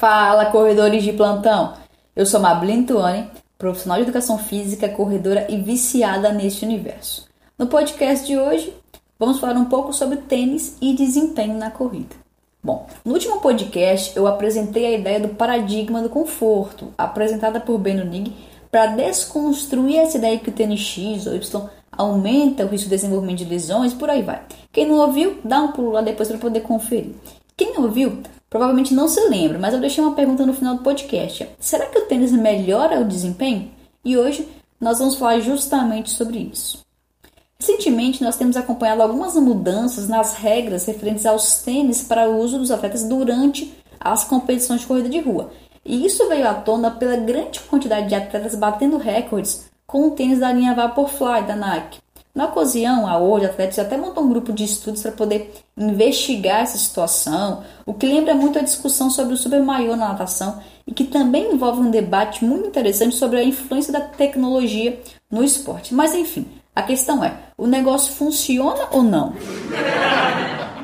Fala, corredores de plantão! Eu sou Mablin Tuane, profissional de educação física, corredora e viciada neste universo. No podcast de hoje, vamos falar um pouco sobre tênis e desempenho na corrida. Bom, no último podcast eu apresentei a ideia do paradigma do conforto, apresentada por Ben Nig, para desconstruir essa ideia que o tênis X ou Y aumenta o risco de desenvolvimento de lesões, por aí vai. Quem não ouviu, dá um pulo lá depois para poder conferir. Quem não ouviu, provavelmente não se lembra, mas eu deixei uma pergunta no final do podcast. Será que o tênis melhora o desempenho? E hoje nós vamos falar justamente sobre isso. Recentemente, nós temos acompanhado algumas mudanças nas regras referentes aos tênis para o uso dos atletas durante as competições de corrida de rua. E isso veio à tona pela grande quantidade de atletas batendo recordes com o tênis da linha Vaporfly da Nike. Na ocasião, a World Athletics até montou um grupo de estudos para poder investigar essa situação, o que lembra muito a discussão sobre o super maior na natação e que também envolve um debate muito interessante sobre a influência da tecnologia no esporte. Mas enfim, a questão é: o negócio funciona ou não?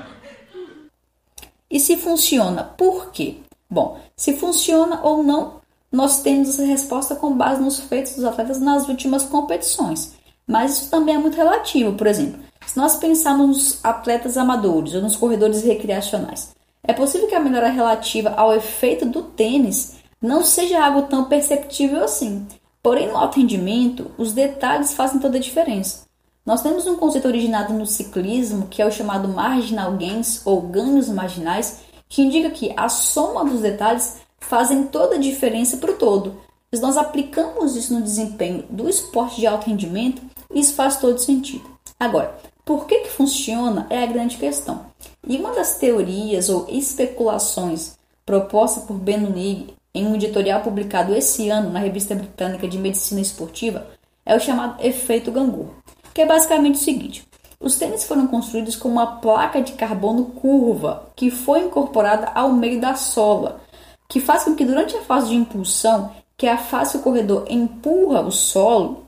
E se funciona, por quê? Bom, se funciona ou não, nós temos essa resposta com base nos feitos dos atletas nas últimas competições. Mas isso também é muito relativo. Por exemplo, se nós pensarmos nos atletas amadores ou nos corredores recreacionais, é possível que a melhora relativa ao efeito do tênis não seja algo tão perceptível assim. Porém, no alto rendimento, os detalhes fazem toda a diferença. Nós temos um conceito originado no ciclismo, que é o chamado marginal gains ou ganhos marginais, que indica que a soma dos detalhes fazem toda a diferença para o todo. Se nós aplicamos isso no desempenho do esporte de alto rendimento, isso faz todo sentido. Agora, por que, que funciona é a grande questão. E uma das teorias ou especulações proposta por Ben Nig em um editorial publicado esse ano na revista britânica de medicina esportiva é o chamado efeito gangorra, que é basicamente o seguinte: os tênis foram construídos com uma placa de carbono curva que foi incorporada ao meio da sola, que faz com que durante a fase de impulsão, que é a fase que o corredor empurra o solo,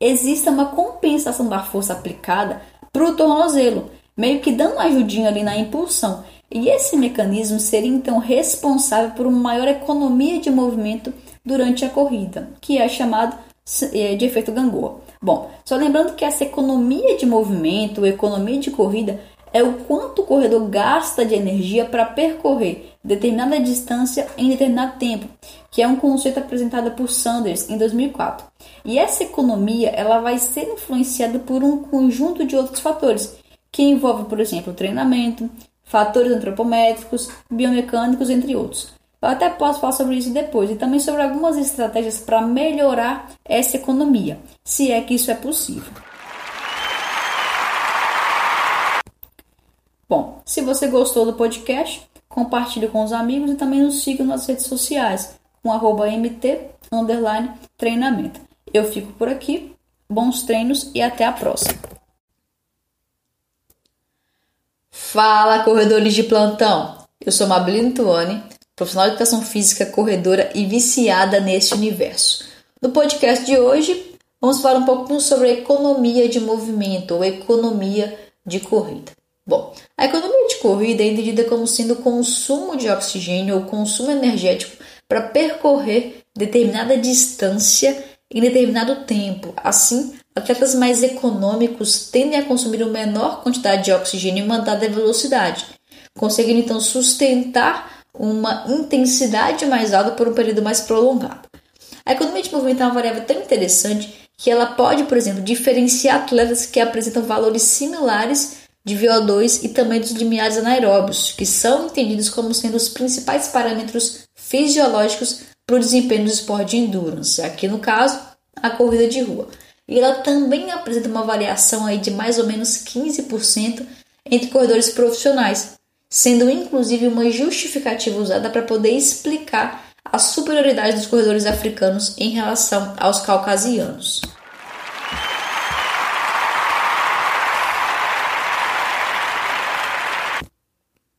exista uma compensação da força aplicada para o tornozelo, meio que dando uma ajudinha ali na impulsão. E esse mecanismo seria então responsável por uma maior economia de movimento durante a corrida, que é chamado é, de efeito gangorra. Bom, só lembrando que essa economia de movimento, economia de corrida, é o quanto o corredor gasta de energia para percorrer determinada distância em determinado tempo, que é um conceito apresentado por Sanders em 2004. E essa economia ela vai ser influenciada por um conjunto de outros fatores, que envolve, por exemplo, treinamento, fatores antropométricos, biomecânicos, entre outros. Eu até posso falar sobre isso depois e também sobre algumas estratégias para melhorar essa economia, se é que isso é possível. Bom, se você gostou do podcast, compartilhe com os amigos e também nos siga nas redes sociais com arroba mt underline treinamento. Eu fico por aqui, bons treinos e até a próxima. Fala, corredores de plantão! Eu sou Mabelino Tuane, profissional de educação física, corredora e viciada neste universo. No podcast de hoje, vamos falar um pouco sobre a economia de movimento ou economia de corrida. A economia de corrida é entendida como sendo o consumo de oxigênio ou consumo energético para percorrer determinada distância em determinado tempo. Assim, atletas mais econômicos tendem a consumir uma menor quantidade de oxigênio em uma dada velocidade, conseguindo então sustentar uma intensidade mais alta por um período mais prolongado. A economia de movimento é uma variável tão interessante que ela pode, por exemplo, diferenciar atletas que apresentam valores similares de VO2 e também dos limiares anaeróbios, que são entendidos como sendo os principais parâmetros fisiológicos para o desempenho do esporte de endurance, aqui no caso, a corrida de rua. E ela também apresenta uma variação aí de mais ou menos 15% entre corredores profissionais, sendo inclusive uma justificativa usada para poder explicar a superioridade dos corredores africanos em relação aos caucasianos.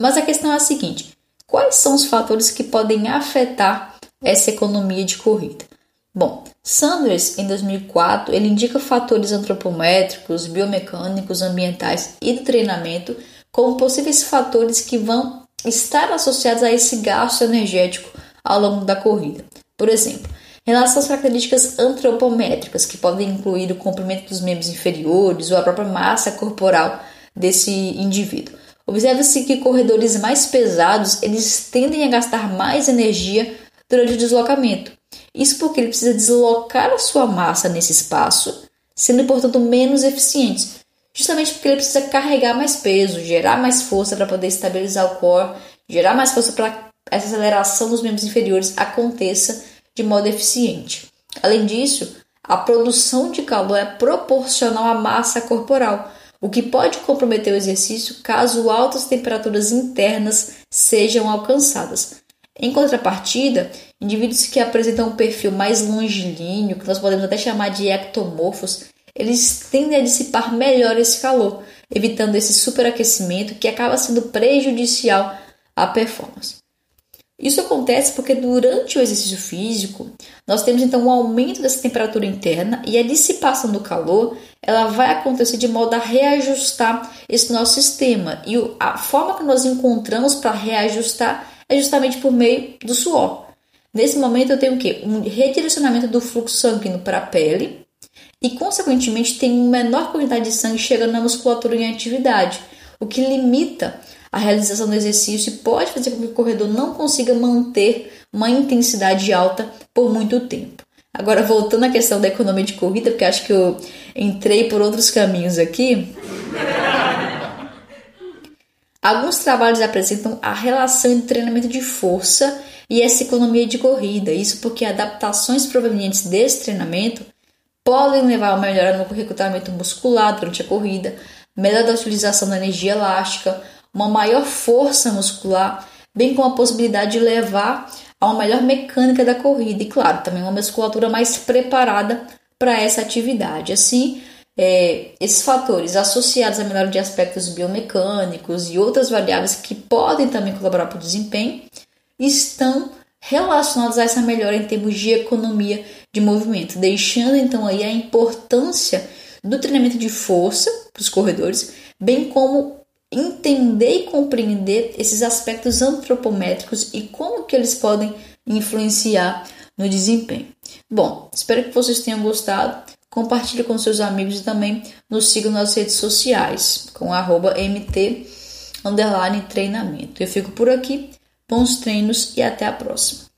Mas a questão é a seguinte: quais são os fatores que podem afetar essa economia de corrida? Bom, Sanders, em 2004, ele indica fatores antropométricos, biomecânicos, ambientais e do treinamento como possíveis fatores que vão estar associadas a esse gasto energético ao longo da corrida. Por exemplo, em relação às características antropométricas, que podem incluir o comprimento dos membros inferiores ou a própria massa corporal desse indivíduo. Observa-se que corredores mais pesados eles tendem a gastar mais energia durante o deslocamento. Isso porque ele precisa deslocar a sua massa nesse espaço, sendo portanto menos eficientes, justamente porque ele precisa carregar mais peso, gerar mais força para poder estabilizar o core, gerar mais força para essa aceleração dos membros inferiores aconteça de modo eficiente. Além disso, a produção de calor é proporcional à massa corporal, o que pode comprometer o exercício caso altas temperaturas internas sejam alcançadas. Em contrapartida, indivíduos que apresentam um perfil mais longilíneo, que nós podemos até chamar de ectomorfos, eles tendem a dissipar melhor esse calor, evitando esse superaquecimento que acaba sendo prejudicial à performance. Isso acontece porque durante o exercício físico, nós temos então um aumento dessa temperatura interna e a dissipação do calor, ela vai acontecer de modo a reajustar esse nosso sistema. E a forma que nós encontramos para reajustar é justamente por meio do suor. Nesse momento eu tenho o quê? Um redirecionamento do fluxo sanguíneo para a pele e, consequentemente, tem uma menor quantidade de sangue chegando na musculatura em atividade, o que limita a realização do exercício pode fazer com que o corredor não consiga manter uma intensidade alta por muito tempo. Agora, voltando à questão da economia de corrida, porque acho que eu entrei por outros caminhos aqui. Alguns trabalhos apresentam a relação entre treinamento de força e essa economia de corrida. Isso porque adaptações provenientes desse treinamento podem levar a melhora no recrutamento muscular durante a corrida, melhor da utilização da energia elástica, uma maior força muscular, bem como a possibilidade de levar a uma melhor mecânica da corrida e, claro, também uma musculatura mais preparada para essa atividade. Assim, é, esses fatores associados à melhora de aspectos biomecânicos e outras variáveis que podem também colaborar para o desempenho estão relacionados a essa melhora em termos de economia de movimento, deixando então aí a importância do treinamento de força para os corredores, bem como entender e compreender esses aspectos antropométricos e como que eles podem influenciar no desempenho. Bom, espero que vocês tenham gostado. Compartilhe com seus amigos e também nos sigam nas redes sociais com mt treinamento. Eu fico por aqui, bons treinos e até a próxima.